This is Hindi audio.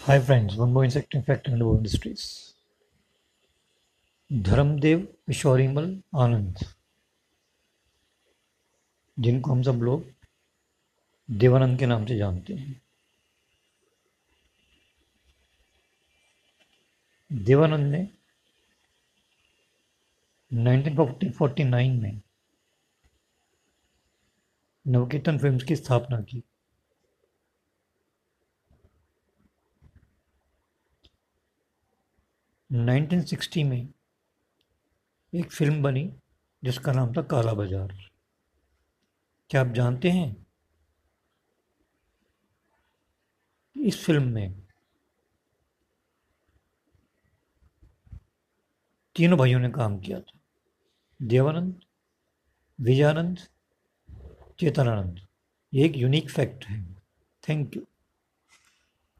Friends, one more insecting fact in the industries. Dharmdev Kishorimal Anand जिनको हम सब लोग देवानंद के नाम से जानते हैं। देवानंद ने 1949 में नवकीर्तन फिल्म्स की स्थापना की। नाइनटीन सिक्सटी में एक फ़िल्म बनी, जिसका नाम था काला बाज़ार। क्या आप जानते हैं? इस फ़िल्म में तीनों भाइयों ने काम किया था। देवानंद, विजयानंद, चेतनानंद। ये एक यूनिक फैक्ट है। Thank you.